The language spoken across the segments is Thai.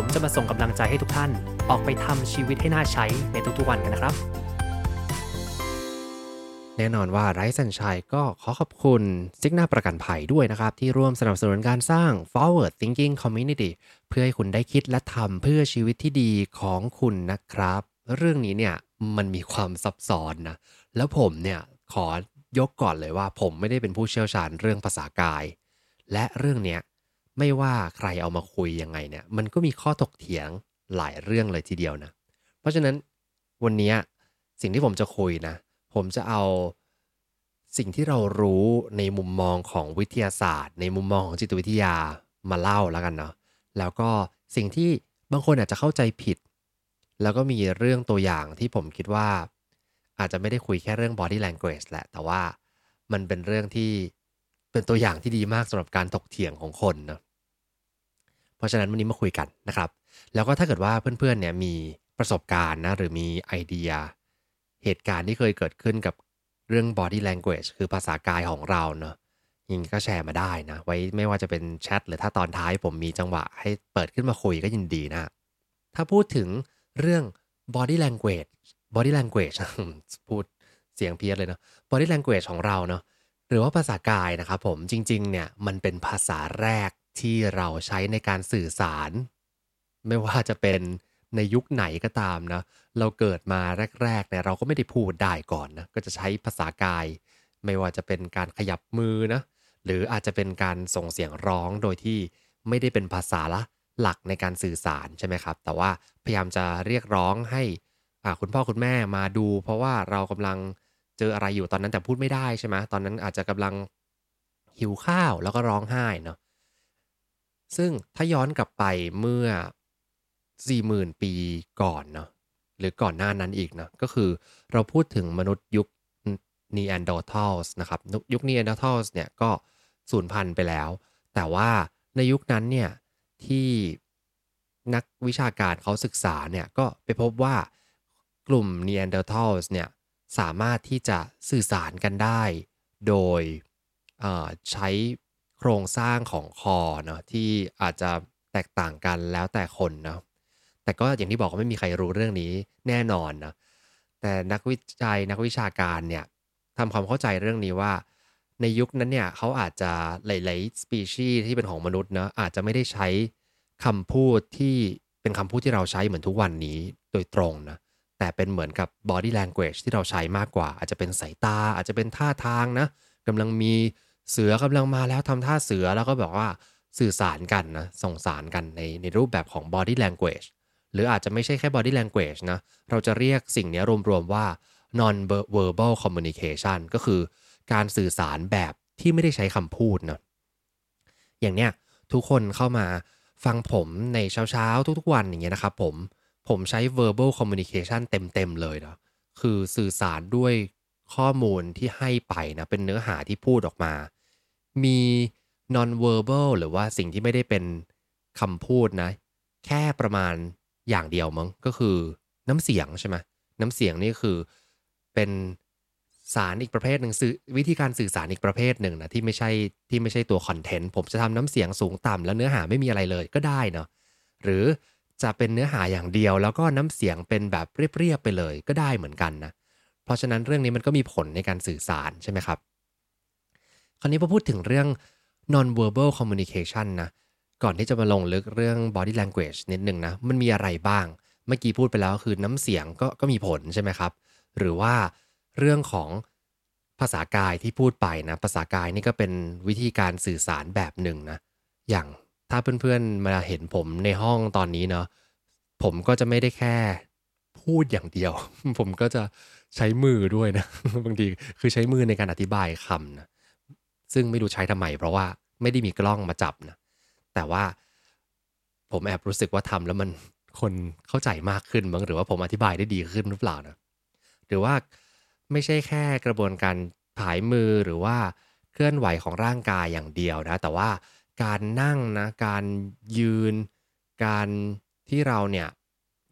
ผมจะมาส่งกำลังใจให้ทุกท่าน ออกไปทำชีวิตให้น่าใช้ในทุกๆวันกันนะครับ แน่นอนว่าไร้สัญชัยก็ขอขอบคุณซิกหน้าประกันภัยด้วยนะครับ ที่ร่วมสนับสนุนการสร้าง forward thinking community เพื่อให้คุณได้คิดและทำเพื่อชีวิตที่ดีของคุณนะครับ เรื่องนี้เนี่ยมันมีความซับซ้อนนะแล้วผมเนี่ยขอยกก่อนเลยว่าผมไม่ได้เป็นผู้เชี่ยวชาญเรื่องภาษากาย และเรื่องเนี้ย ไม่ว่าใครเอามาคุยยังไงเนี่ย มันก็มีข้อถกเถียงหลายเรื่องเลยทีเดียวนะ เพราะฉะนั้นวันนี้สิ่งที่ผมจะคุยนะ ผมจะเอาสิ่งที่เรารู้ในมุมมองของวิทยาศาสตร์ ในมุมมองของจิตวิทยามาเล่าแล้วกันเนาะแล้วก็สิ่งที่บางคนอาจจะเข้าใจผิด แล้วก็มีเรื่องตัวอย่างที่ผมคิดว่า อาจจะไม่ได้คุยแค่เรื่อง body language แหละ แต่ว่ามันเป็นเรื่องที่เป็นตัวอย่างที่ดีมากสำหรับการถกเถียงของคนเนาะ เพราะฉะนั้นวันนี้มาคุยกันนะครับ แล้วก็ถ้าเกิดว่าเพื่อนๆเนี่ยมีประสบการณ์นะหรือมีไอเดีย เหตุการณ์ที่เคยเกิดขึ้นกับเรื่อง body language คือภาษากายของเราเนาะยิงก็แชร์มาได้นะ ไว้ไม่ว่าจะเป็นแชทหรือถ้าตอนท้ายผมมีจังหวะให้เปิดขึ้นมาคุยก็ยินดีนะ ถ้าพูดถึงเรื่อง body language body language พูดเสียงเพี้ยนเลยเนาะ body language ของเราเนาะหรือว่าภาษากายนะครับผมจริงๆเนี่ยมันเป็นภาษาแรก ที่เราใช้ในการสื่อสาร ไม่ว่าจะเป็นในยุคไหนก็ตามนะ เราเกิดมาแรกๆเนี่ยเราก็ไม่ได้พูดได้ก่อนนะ ก็จะใช้ภาษากาย ไม่ว่าจะเป็นการขยับมือนะ หรืออาจจะเป็นการส่งเสียงร้องโดยที่ไม่ได้เป็นภาษาละหลักในการสื่อสารใช่ไหมครับ แต่ว่าพยายามจะเรียกร้องให้คุณพ่อคุณแม่มาดู เพราะว่าเรากำลังเจออะไรอยู่ตอนนั้นแต่พูดไม่ได้ใช่ไหมตอนนั้นอาจจะกำลังหิวข้าวแล้วก็ร้องไห้เนาะ ซึ่งถ้าย้อนกลับไปเมื่อ 40,000 ปีก่อนเนาะหรือก่อนหน้านั้นอีกนะก็คือเราพูดถึงมนุษย์ยุค Neanderthals นะครับยุค Neanderthals เนี่ยก็สูญพันธุ์ไปแล้ว แต่ว่าในยุคนั้นเนี่ยที่นักวิชาการเขาศึกษาเนี่ยก็ไปพบว่ากลุ่ม Neanderthals เนี่ยสามารถที่จะสื่อสารกันได้ โดยใช้ โครงสร้างของคอเนาะที่อาจจะแตกต่างกันแล้วแต่คนเนาะแต่ก็อย่างที่บอกว่าไม่มีใครรู้เรื่องนี้แน่นอนนะแต่นักวิจัยนักวิชาการเนี่ยทำความเข้าใจเรื่องนี้ว่า ในยุคนั้นเนี่ยเขาอาจจะหลายๆสปีชีส์ที่เป็นของมนุษย์เนาะอาจจะไม่ได้ใช้คำพูดที่เป็นคำพูดที่เราใช้เหมือนทุกวันนี้โดยตรงนะแต่เป็นเหมือนกับ body language ที่เราใช้มากกว่า อาจจะเป็นสายตาอาจจะเป็นท่าทางนะกำลังมี เสือกำลังมาแล้วทำท่าเสือแล้วก็บอกว่าสื่อสารกันนะส่งสารกันในในรูปแบบของ body language หรืออาจจะไม่ใช่แค่ body language นะ เราจะเรียกสิ่งนี้รวมๆว่า non verbal communication ก็คือการสื่อสารแบบที่ไม่ได้ใช้คำพูดนะอย่างเนี้ยทุกคนเข้ามาฟังผมในเช้าๆ ทุกๆวันอย่างเงี้ยนะครับผมผมใช้ verbal communication เต็มๆเลยนะคือสื่อสารด้วยข้อมูลที่ให้ไปนะเป็นเนื้อหาที่พูดออกมา มี non verbal หรือว่าสิ่งที่ไม่ได้เป็นคำพูดนะ แค่ประมาณอย่างเดียวมั้งก็คือน้ำเสียงใช่ไหมน้ำเสียงนี่คือเป็นสารอีกประเภทหนึ่งสื่อวิธีการสื่อสารอีกประเภทหนึ่งนะที่ไม่ใช่ที่ไม่ใช่ตัวคอนเทนต์ผมจะทำน้ำเสียงสูงต่ำแล้วเนื้อหาไม่มีอะไรเลยก็ได้เนาะหรือจะเป็นเนื้อหาอย่างเดียว แล้วก็น้ำเสียงเป็นแบบเรียบๆไปเลยก็ได้เหมือนกันนะเพราะฉะนั้นเรื่องนี้มันก็มีผลในการสื่อสารใช่ไหมครับ คราวนี้พอพูดถึงเรื่อง non verbal communication นะ ก่อนที่จะมาลงลึกเรื่อง body language นิดนึงนะ มันมีอะไรบ้าง เมื่อกี้พูดไปแล้วคือน้ำเสียงก็ก็มีผลใช่ไหมครับ หรือว่าเรื่องของภาษากายที่พูดไปนะ ภาษากายนี่ก็เป็นวิธีการสื่อสารแบบหนึ่งนะ อย่างถ้าเพื่อนๆมาเห็นผมในห้องตอนนี้เนาะ ผมก็จะไม่ได้แค่พูดอย่างเดียว ผมก็จะใช้มือด้วยนะ บางทีคือใช้มือในการอธิบายคำนะ ซึ่งไม่รู้ใช้ทำไมเพราะว่าไม่ได้มีกล้องมาจับนะแต่ว่าผมแอบรู้สึกว่าทำแล้วมันคนเข้าใจมากขึ้นมั้งหรือว่าผมอธิบายได้ดีขึ้นหรือเปล่านะหรือว่าไม่ใช่แค่กระบวนการผายมือหรือว่าเคลื่อนไหวของร่างกายอย่างเดียวนะ แต่ว่าการนั่งนะการยืน การที่เราเนี่ย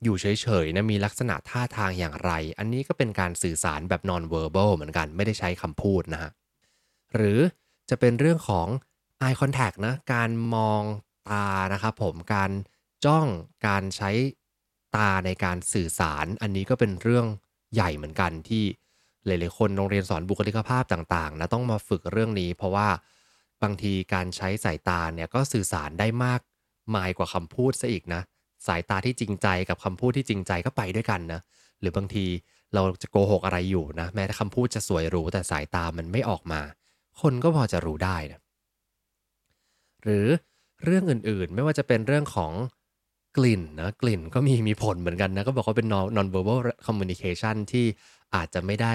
อยู่เฉยๆนะมีลักษณะท่าทางอย่างไร อันนี้ก็เป็นการสื่อสารแบบ non verbal เหมือนกันไม่ได้ใช้คำพูดนะฮะหรือ จะเป็นเรื่องของ eye contact นะ การมองตานะครับผม การจ้อง การใช้ตาในการสื่อสาร อันนี้ก็เป็นเรื่องใหญ่เหมือนกันที่หลายๆคนโรงเรียนสอนบุคลิกภาพต่างๆนะต้องมาฝึกเรื่องนี้ เพราะว่าบางทีการใช้สายตาเนี่ยก็สื่อสารได้มากมายกว่าคำพูดซะอีกนะ สายตาที่จริงใจกับคำพูดที่จริงใจก็ไปด้วยกันนะ หรือบางทีเราจะโกหกอะไรอยู่นะ แม้แต่คำพูดจะสวยหรูแต่สายตามันไม่ออกมา คนก็พอจะรู้ได้นะหรือเรื่องอื่นๆ ไม่ว่าจะเป็นเรื่องของกลิ่นนะกลิ่นก็มีมีผลเหมือนกันนะ ก็บอกว่าเป็น non verbal communication ที่อาจจะไม่ได้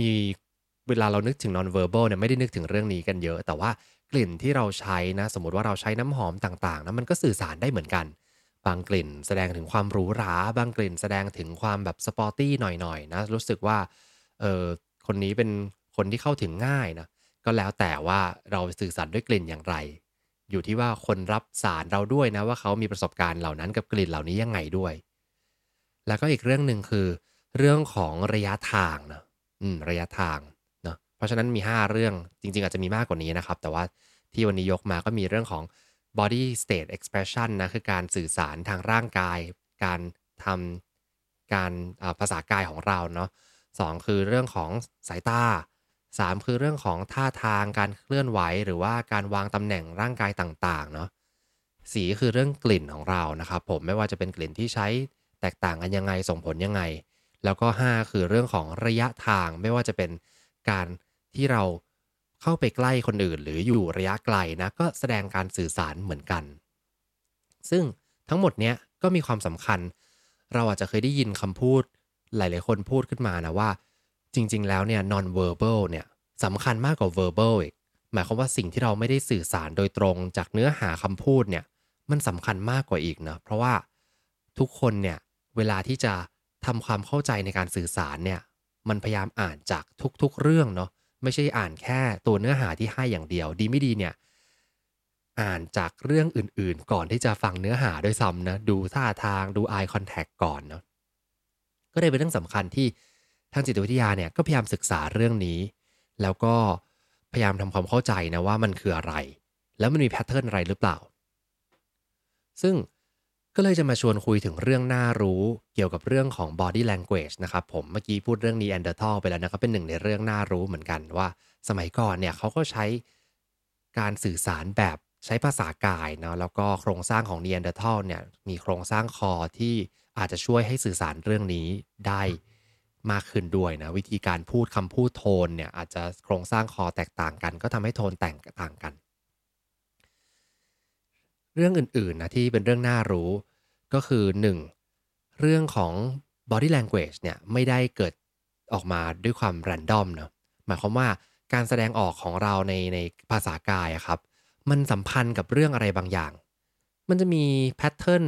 มีเวลาเรานึกถึง non verbal เนี่ยไม่ได้นึกถึงเรื่องนี้กันเยอะ แต่ว่ากลิ่นที่เราใช้นะ สมมติว่าเราใช้น้ำหอมต่างๆนะมันก็สื่อสารได้เหมือนกัน บางกลิ่นแสดงถึงความหรูหรา บางกลิ่นแสดงถึงความแบบสปอร์ตี้หน่อยๆนะรู้สึกว่าเออคนนี้เป็น คนที่เข้าถึงง่ายนะก็แล้วแต่ว่าเราสื่อสารด้วยกลิ่นอย่างไร อยู่ที่ว่าคนรับสารเราด้วยนะว่าเขามีประสบการณ์เหล่านั้นกับกลิ่นเหล่านี้ยังไงด้วย แล้วก็อีกเรื่องหนึ่งคือ เรื่องของระยะทางนะอืมระยะทางเนาะเพราะฉะนั้นมี 5 เรื่องจริง ๆ อาจจะมีมากกว่านี้นะครับ แต่ว่าที่วันนี้ยกมาก็มีเรื่องของ body state expression นะคือการสื่อสารทางร่างกาย การทำการภาษากายของเราเนาะสคือเรื่องของสายตา 3 คือเรื่องของท่าทางการเคลื่อนไหว หรือว่าการวางตำแหน่งร่างกายต่างๆเนาะสีคือเรื่องกลิ่นของเรานะครับผมไม่ว่าจะเป็นกลิ่นที่ใช้แตกต่างกันยังไงส่งผลยังไง แล้วก็ 5 คือเรื่องของระยะทางไม่ว่าจะเป็นการที่เราเข้าไปใกล้คนอื่น หรืออยู่ระยะไกลนะก็แสดงการสื่อสารเหมือนกัน ซึ่งทั้งหมดเนี้ยก็มีความสำคัญ เราอาจจะเคยได้ยินคำพูดหลาย ๆ คนพูดขึ้นมานะว่า จริง ๆ แล้วเนี่ย non verbal เนี่ยสำคัญมากกว่า verbal อีกหมายความว่าสิ่งที่เราไม่ได้สื่อสารโดยตรงจากเนื้อหาคำพูดเนี่ยมันสำคัญมากกว่าอีกนะเพราะว่าทุกคนเนี่ยเวลาที่จะทำความเข้าใจในการสื่อสารเนี่ยมันพยายามอ่านจากทุกๆเรื่องเนาะไม่ใช่อ่านแค่ตัวเนื้อหาที่ให้อย่างเดียว ดีไม่ดีเนี่ยอ่านจากเรื่องอื่นๆ ก่อนที่จะฟังเนื้อหาด้วยซ้ำนะดูท่าทางดู eye contact ก่อนเนาะก็เลยเป็นเรื่องสำคัญที่างจิตวิทยาเนี่ยก็พยายามศึกษาเรื่องนี้ แล้วก็พยายามทำความเข้าใจนะว่ามันคืออะไร แล้วมันมีแพทเทิร์นอะไรหรือเปล่า ซึ่งก็เลยจะมาชวนคุยถึงเรื่องน่ารู้เกี่ยวกับเรื่องของ body language นะครับผมเมื่อกี้พูดเรื่อง Neanderthal ไปแล้วนะครับเป็นหนึ่งในเรื่องน่ารู้เหมือนกันว่า สมัยก่อนเนี่ยเขาก็ใช้การสื่อสารแบบใช้ภาษากายเนาะแล้วก็โครงสร้างของ Neanderthal เนี่ยมีโครงสร้างคอที่อาจจะช่วยให้สื่อสารเรื่องนี้ได้ มากขึ้นด้วยนะวิธีการพูดคำพูดโทนเนี่ยอาจจะโครงสร้างคอแตกต่างกัน ก็ทำให้โทนแตกต่างกัน เรื่องอื่นๆนะที่เป็นเรื่องน่ารู้ก็คือ 1. เรื่องของ body language เนี่ยไม่ได้เกิดออกมาด้วยความ random เนาะหมายความว่าการแสดงออกของเราในในภาษากายครับ มันสัมพันธ์กับเรื่องอะไรบางอย่าง มันจะมีแพทเทิร์น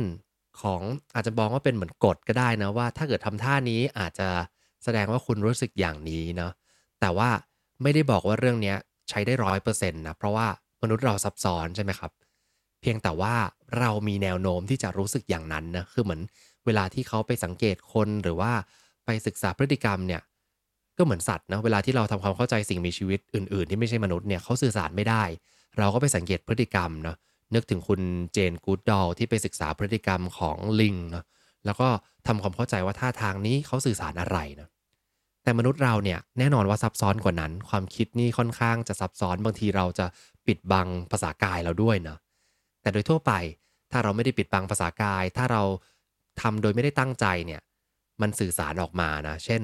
ของอาจจะบอกว่าเป็นเหมือนกฎก็ได้นะว่าถ้าเกิดทำท่านี้อาจจะ แสดงว่าคุณรู้สึกอย่างนี้เนาะแต่ว่าไม่ได้บอกว่าเรื่องนี้ใช้ได้ร้อยเปอร์เซ็นต์นะเพราะว่ามนุษย์เราซับซ้อนใช่ไหมครับ เพียงแต่ว่าเรามีแนวโน้มที่จะรู้สึกอย่างนั้นนะคือเหมือนเวลาที่เขาไปสังเกตคนหรือว่าไปศึกษาพฤติกรรมเนี่ยก็เหมือนสัตว์นะเวลาที่เราทำความเข้าใจสิ่งมีชีวิตอื่น ๆ ที่ไม่ใช่มนุษย์เนี่ยเขาสื่อสารไม่ได้ เราก็ไปสังเกตพฤติกรรมเนาะนึกถึงคุณเจนกูดดอลที่ไปศึกษาพฤติกรรมของลิงเนาะ แล้วก็ทำความเข้าใจว่าท่าทางนี้เขาสื่อสารอะไรนะแต่มนุษย์เราเนี่ยแน่นอนว่าซับซ้อนกว่านั้น ความคิดนี่ค่อนข้างจะซับซ้อนบางทีเราจะปิดบังภาษากายเราด้วยเนาะแต่โดยทั่วไปถ้าเราไม่ได้ปิดบังภาษากาย ถ้าเราทำโดยไม่ได้ตั้งใจเนี่ยมันสื่อสารออกมานะ เช่น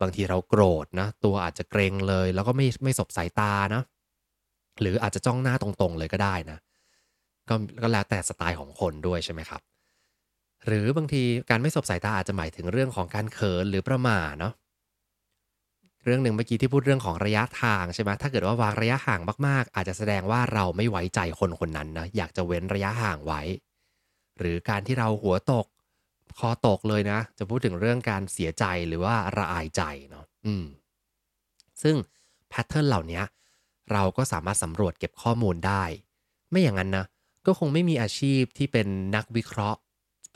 บางทีเราโกรธนะ ตัวอาจจะเกรงเลย แล้วก็ไม่ไม่สบสายตานะ หรืออาจจะจ้องหน้าตรงๆเลยก็ได้นะ ก็ก็แล้วแต่สไตล์ของคนด้วยใช่ไหมครับ หรือบางทีการไม่สบสายตาอาจจะหมายถึงเรื่องของการเขินหรือประมาเนาะเรื่องหนึ่งเมื่อกี้ที่พูดเรื่องของระยะทางใช่ไหมถ้าเกิดว่าวางระยะห่างมากๆ อาจจะแสดงว่าเราไม่ไว้ใจคนคนนั้นนะอยากจะเว้นระยะห่างไว้ หรือการที่เราหัวตก คอตกเลยนะ จะพูดถึงเรื่องการเสียใจหรือว่าระอายใจเนาะอืมซึ่งแพทเทิร์นเหล่านี้เราก็สามารถสำรวจเก็บข้อมูลได้ ไม่อย่างนั้นนะก็คงไม่มีอาชีพที่เป็นนักวิเคราะห์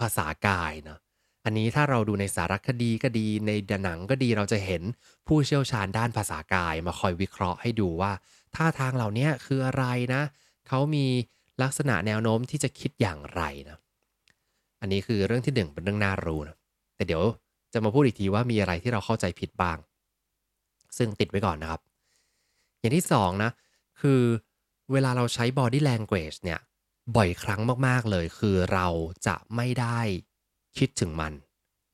ภาษากายเนาะอันนี้ถ้าเราดูในสารคดีก็ดีในหนังก็ดีเราจะเห็นผู้เชี่ยวชาญด้านภาษากายมาคอยวิเคราะห์ให้ดูว่าท่าทางเหล่านี้คืออะไรนะเขามีลักษณะแนวโน้มที่จะคิดอย่างไรนะอันนี้คือเรื่องที่หนึ่งเป็นเรื่องน่ารู้นะแต่เดี๋ยวจะมาพูดอีกทีว่ามีอะไรที่เราเข้าใจผิดบ้าง ซึ่งติดไว้ก่อนนะครับ อย่างที่สองนะคือเวลาเราใช้ body language เนี่ย บ่อยครั้งมากๆเลย คือเราจะไม่ได้คิดถึงมัน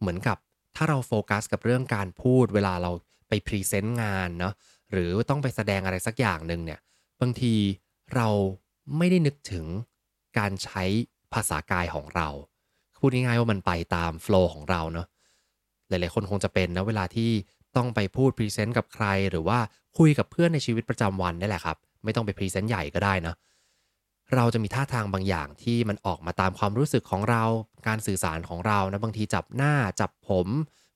เหมือนกับถ้าเราโฟกัสกับเรื่องการพูดเวลาเราไป present งานเนาะหรือต้องไปแสดงอะไรสักอย่างหนึ่งเนี่ยบางทีเราไม่ได้นึกถึงการใช้ภาษากายของเรา พูดง่ายๆว่ามันไปตาม flow ของเราเนาะหลายๆคนคงจะเป็นนะเวลาที่ต้องไปพูด present กับใคร หรือว่าคุยกับเพื่อนในชีวิตประจำวันนี่แหละครับ ไม่ต้องไป present ใหญ่ก็ได้นะ เราจะมีท่าทางบางอย่างที่มันออกมาตามความรู้สึกของเราการสื่อสารของเรานะบางทีจับหน้าจับผม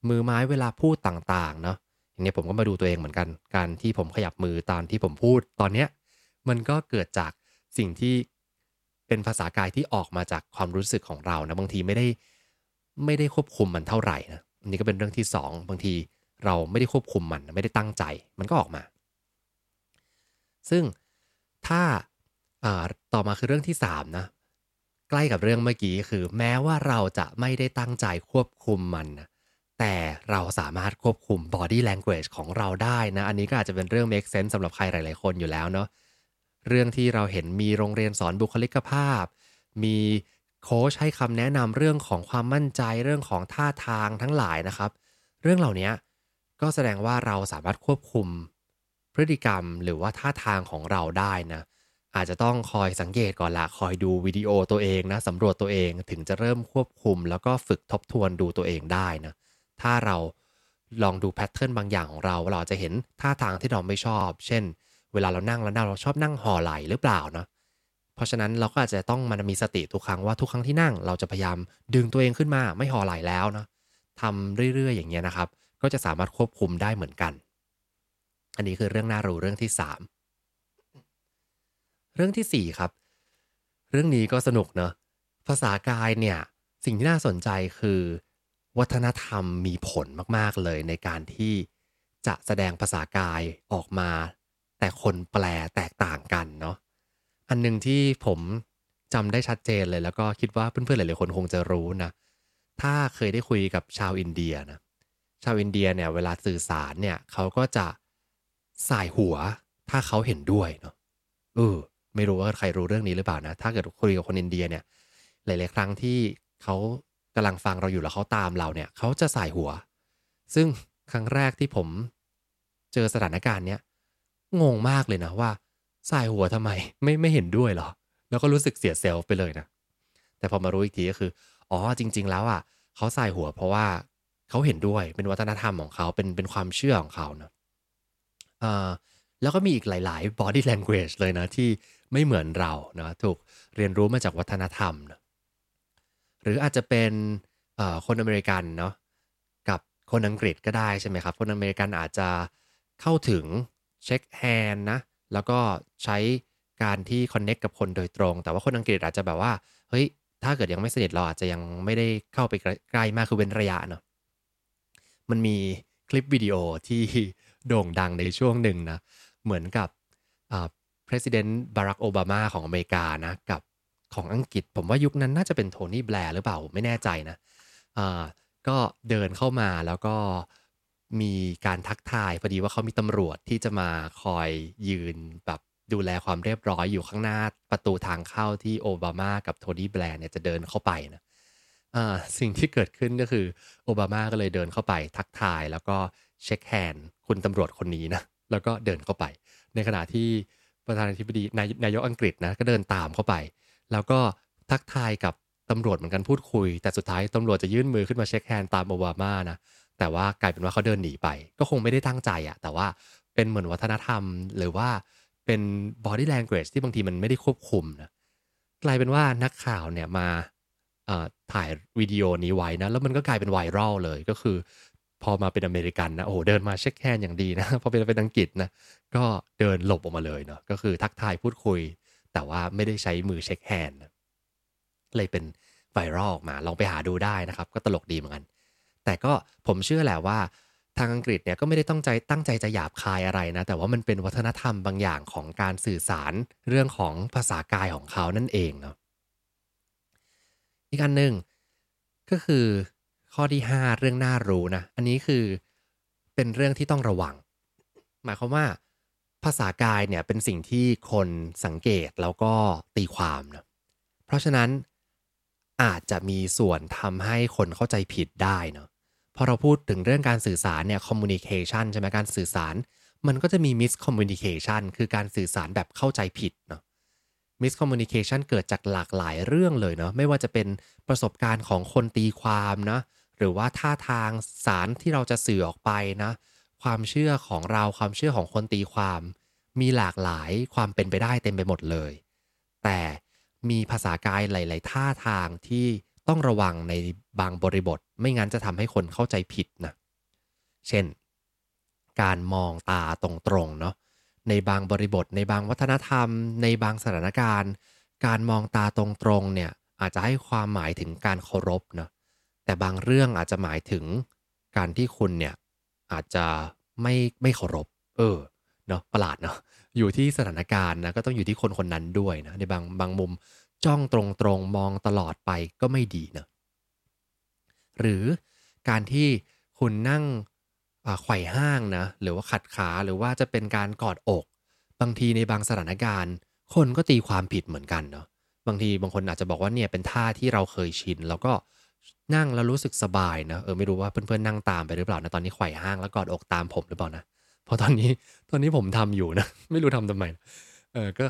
มือไม้เวลาพูดต่างๆเนาะอย่างนี้ผมก็มาดูตัวเองเหมือนกัน การที่ผมขยับมือตอนที่ผมพูดตอนเนี้ยมันก็เกิดจากสิ่งที่เป็นภาษากายที่ออกมาจากความรู้สึกของเรานะบางทีไม่ได้ไม่ได้ควบคุมมันเท่าไหร่นะอันนี้ก็เป็นเรื่องที่ 2 บางทีเราไม่ได้ควบคุมมันไม่ได้ตั้งใจ มันก็ออกมา ซึ่งถ้า ต่อมาคือเรื่องที่3นะใกล้กับเรื่องเมื่อกี้คือแม้ว่าเราจะไม่ได้ตั้งใจควบคุมมันนะแต่เราสามารถควบคุม body language ของเราได้นะอันนี้ก็อาจจะเป็นเรื่อง make sense สำหรับใครหลาย ๆ คนอยู่แล้วเนาะเรื่องที่เราเห็นมีโรงเรียนสอนบุคลิกภาพ มีโค้ชให้คำแนะนำเรื่องของความมั่นใจเรื่องของท่าทางทั้งหลายนะครับ เรื่องเหล่านี้ก็แสดงว่าเราสามารถควบคุมพฤติกรรมหรือว่าท่าทางของเราได้นะ อาจจะต้องคอยสังเกตก่อนละคอยดูวิดีโอตัวเองนะสำรวจตัวเองถึงจะเริ่มควบคุม แล้วก็ฝึกทบทวนดูตัวเองได้นะถ้าเราลองดูแพทเทิร์นบางอย่างของเรา เราจะเห็นท่าทางที่เราไม่ชอบ เช่น เวลาเรานั่งแล้วเราชอบนั่งห่อไหลหรือเปล่าเนาะเพราะฉะนั้นเราก็อาจจะต้องมันมีสติทุกครั้งว่าทุกครั้งที่นั่ง เราจะพยายามดึงตัวเองขึ้นมาไม่ห่อไหลแล้วเนาะทำเรื่อยๆ อย่างเงี้ยนะครับ ก็จะสามารถควบคุมได้เหมือนกัน อันนี้คือเรื่องน่ารู้เรื่องที่ 3 เรื่องที่ 4 ครับ เรื่องนี้ก็สนุกเนอะภาษากายเนี่ย สิ่งที่น่าสนใจคือ วัฒนธรรมมีผลมากๆเลยในการที่จะแสดงภาษากายออกมา แต่คนแปลแตกต่างกันเนาะอันหนึ่งที่ผมจำได้ชัดเจนเลยแล้วก็คิดว่าเพื่อนๆหลายๆคนคงจะรู้นะ ถ้าเคยได้คุยกับชาวอินเดียนะชาวอินเดียเนี่ยเวลาสื่อสารเนี่ยเขาก็จะสายหัวถ้าเขาเห็นด้วยเนาะเออ ไม่รู้ว่าใครรู้เรื่องนี้หรือเปล่านะ ถ้าเกิดคุยกับคนอินเดียเนี่ย หลาย ๆ ครั้งที่เขากำลังฟังเราอยู่แล้วเขาตามเราเนี่ย เขาจะสายหัว ซึ่งครั้งแรกที่ผมเจอสถานการณ์เนี้ยงงมากเลยนะว่าสายหัวทำไมไม่ไม่เห็นด้วยเหรอ แล้วก็รู้สึกเสียเซลล์ไปเลยนะ แต่พอมารู้อีกทีก็คือ อ๋อจริง ๆ แล้วอะเขาสายหัวเพราะว่าเขาเห็นด้วยเป็นวัฒนธรรมของเขาเป็นเป็นความเชื่อของเขาเนาะ แล้วก็มีอีกหลาย ๆ body language เลยนะที่ไม่เหมือนเรานะถูกเรียนรู้มาจากวัฒนธรรมนะหรืออาจจะเป็นคนอเมริกันเนาะกับคนอังกฤษก็ได้ใช่ไหมครับ คนอเมริกันอาจจะเข้าถึงเช็คแฮนนะแล้วก็ใช้การที่คอนเน็กกับคนโดยตรง แต่ว่าคนอังกฤษอาจจะแบบว่าเฮ้ยถ้าเกิดยังไม่สนิทเราอาจจะยังไม่ได้เข้าไปใกล้มากคือเว้นระยะเนาะมันมีคลิปวิดีโอที่โด่งดังในช่วงหนึ่งนะ เหมือนกับ president บารักโอบามาของอเมริกานะกับของอังกฤษ ผมว่ายุคนั้นน่าจะเป็นโทนี่แบร์หรือเปล่าไม่แน่ใจนะก็เดินเข้ามาแล้วก็มีการทักทายพอดีว่าเขามีตำรวจที่จะมาคอยยืนแบบดูแลความเรียบร้อยอยู่ข้างหน้าประตูทางเข้าที่โอบามากับโทนี่แบร์เนี่ยจะเดินเข้าไปนะสิ่งที่เกิดขึ้นก็คือโอบามาก็เลยเดินเข้าไปทักทายแล้วก็ shake hand คุณตำรวจคนนี้นะ แล้วก็เดินเข้าไป ในขณะที่ประธานาธิบดีนายนายกอังกฤษนะก็เดินตามเข้าไป แล้วก็ทักทายกับตำรวจเหมือนกันพูดคุย แต่สุดท้ายตำรวจจะยื่นมือขึ้นมา shake hand ตามโอบามานะแต่ว่ากลายเป็นว่าเขาเดินหนีไป ก็คงไม่ได้ตั้งใจอะแต่ว่าเป็นเหมือนวัฒนธรรม หรือว่าเป็น body language ที่บางทีมันไม่ได้ควบคุมนะกลายเป็นว่านักข่าวเนี่ยมาถ่ายวิดีโอนี้ไว้นะแล้วมันก็กลายเป็นไวรัลเลยก็คือ พอมาเป็นอเมริกันนะโอ้เดินมา shake hand อย่างดีนะพอเป็นเป็นอังกฤษนะก็เดินหลบออกมาเลยเนาะก็คือทักทายพูดคุย แต่ว่าไม่ได้ใช้มือ shake hand เลยเป็นไวรัลออกมาลองไปหาดูได้นะครับ ก็ตลกดีเหมือนกัน แต่ก็ผมเชื่อแหละว่าทางอังกฤษเนี่ยก็ไม่ได้ต้องใจตั้งใจจะหยาบคายอะไรนะ แต่ว่ามันเป็นวัฒนธรรมบางอย่างของการสื่อสารเรื่องของภาษากายของเขานั่นเองเนาะอีกอันหนึ่งก็คือ ข้อที่ 5 เรื่องน่ารู้นะ อันนี้คือเป็นเรื่องที่ต้องระวัง หมายความว่า ภาษากายเนี่ยเป็นสิ่งที่คนสังเกตแล้วก็ตีความนะเพราะฉะนั้นอาจจะมีส่วนทำให้คนเข้าใจผิดได้เนาะพอเราพูดถึงเรื่องการสื่อสารเนี่ย communication ใช่ไหมการสื่อสาร มันก็จะมี miscommunication คือการสื่อสารแบบเข้าใจผิดเนาะ miscommunication เกิดจากหลากหลายเรื่องเลยเนาะไม่ว่าจะเป็นประสบการณ์ของคนตีความนะ หรือว่าท่าทางสารที่เราจะสื่อออกไปนะ ความเชื่อของเราความเชื่อของคนตีความ มีหลากหลายความเป็นไปได้เต็มไปหมดเลย แต่มีภาษากายหลาย ๆ ท่าทางที่ต้องระวังในบางบริบท ไม่งั้นจะทำให้คนเข้าใจผิดนะเช่น การมองตาตรงๆเนาะในบางบริบท ในบางวัฒนธรรม ในบางสถานการณ์ การมองตาตรงๆเนี่ยอาจจะให้ความหมายถึงการเคารพเนาะ แต่บางเรื่องอาจจะหมายถึงการที่คุณเนี่ยอาจจะไม่ไม่เคารพ เออ เนาะประหลาดเนาะ อยู่ที่สถานการณ์นะ ก็ต้องอยู่ที่คนคนนั้นด้วยนะ ในบางบางมุมจ้องตรงๆ มองตลอดไปก็ไม่ดีนะ หรือการที่คุณนั่งไขว่ห้างนะ หรือว่าขัดขา หรือว่าจะเป็นการกอดอก บางทีในบางสถานการณ์ คนก็ตีความผิดเหมือนกันเนาะ บางทีบางคนอาจจะบอกว่าเนี่ยเป็นท่าที่เราเคยชิน แล้วก็ นั่งแล้วรู้สึกสบายนะเออไม่รู้ว่าเพื่อนๆนั่งตามไปหรือเปล่านะตอนนี้ไขว่ห้างแล้วกอดอกตามผมหรือเปล่านะเพราะตอนนี้ตอนนี้ผมทำอยู่นะไม่รู้ทำทำไมเออก็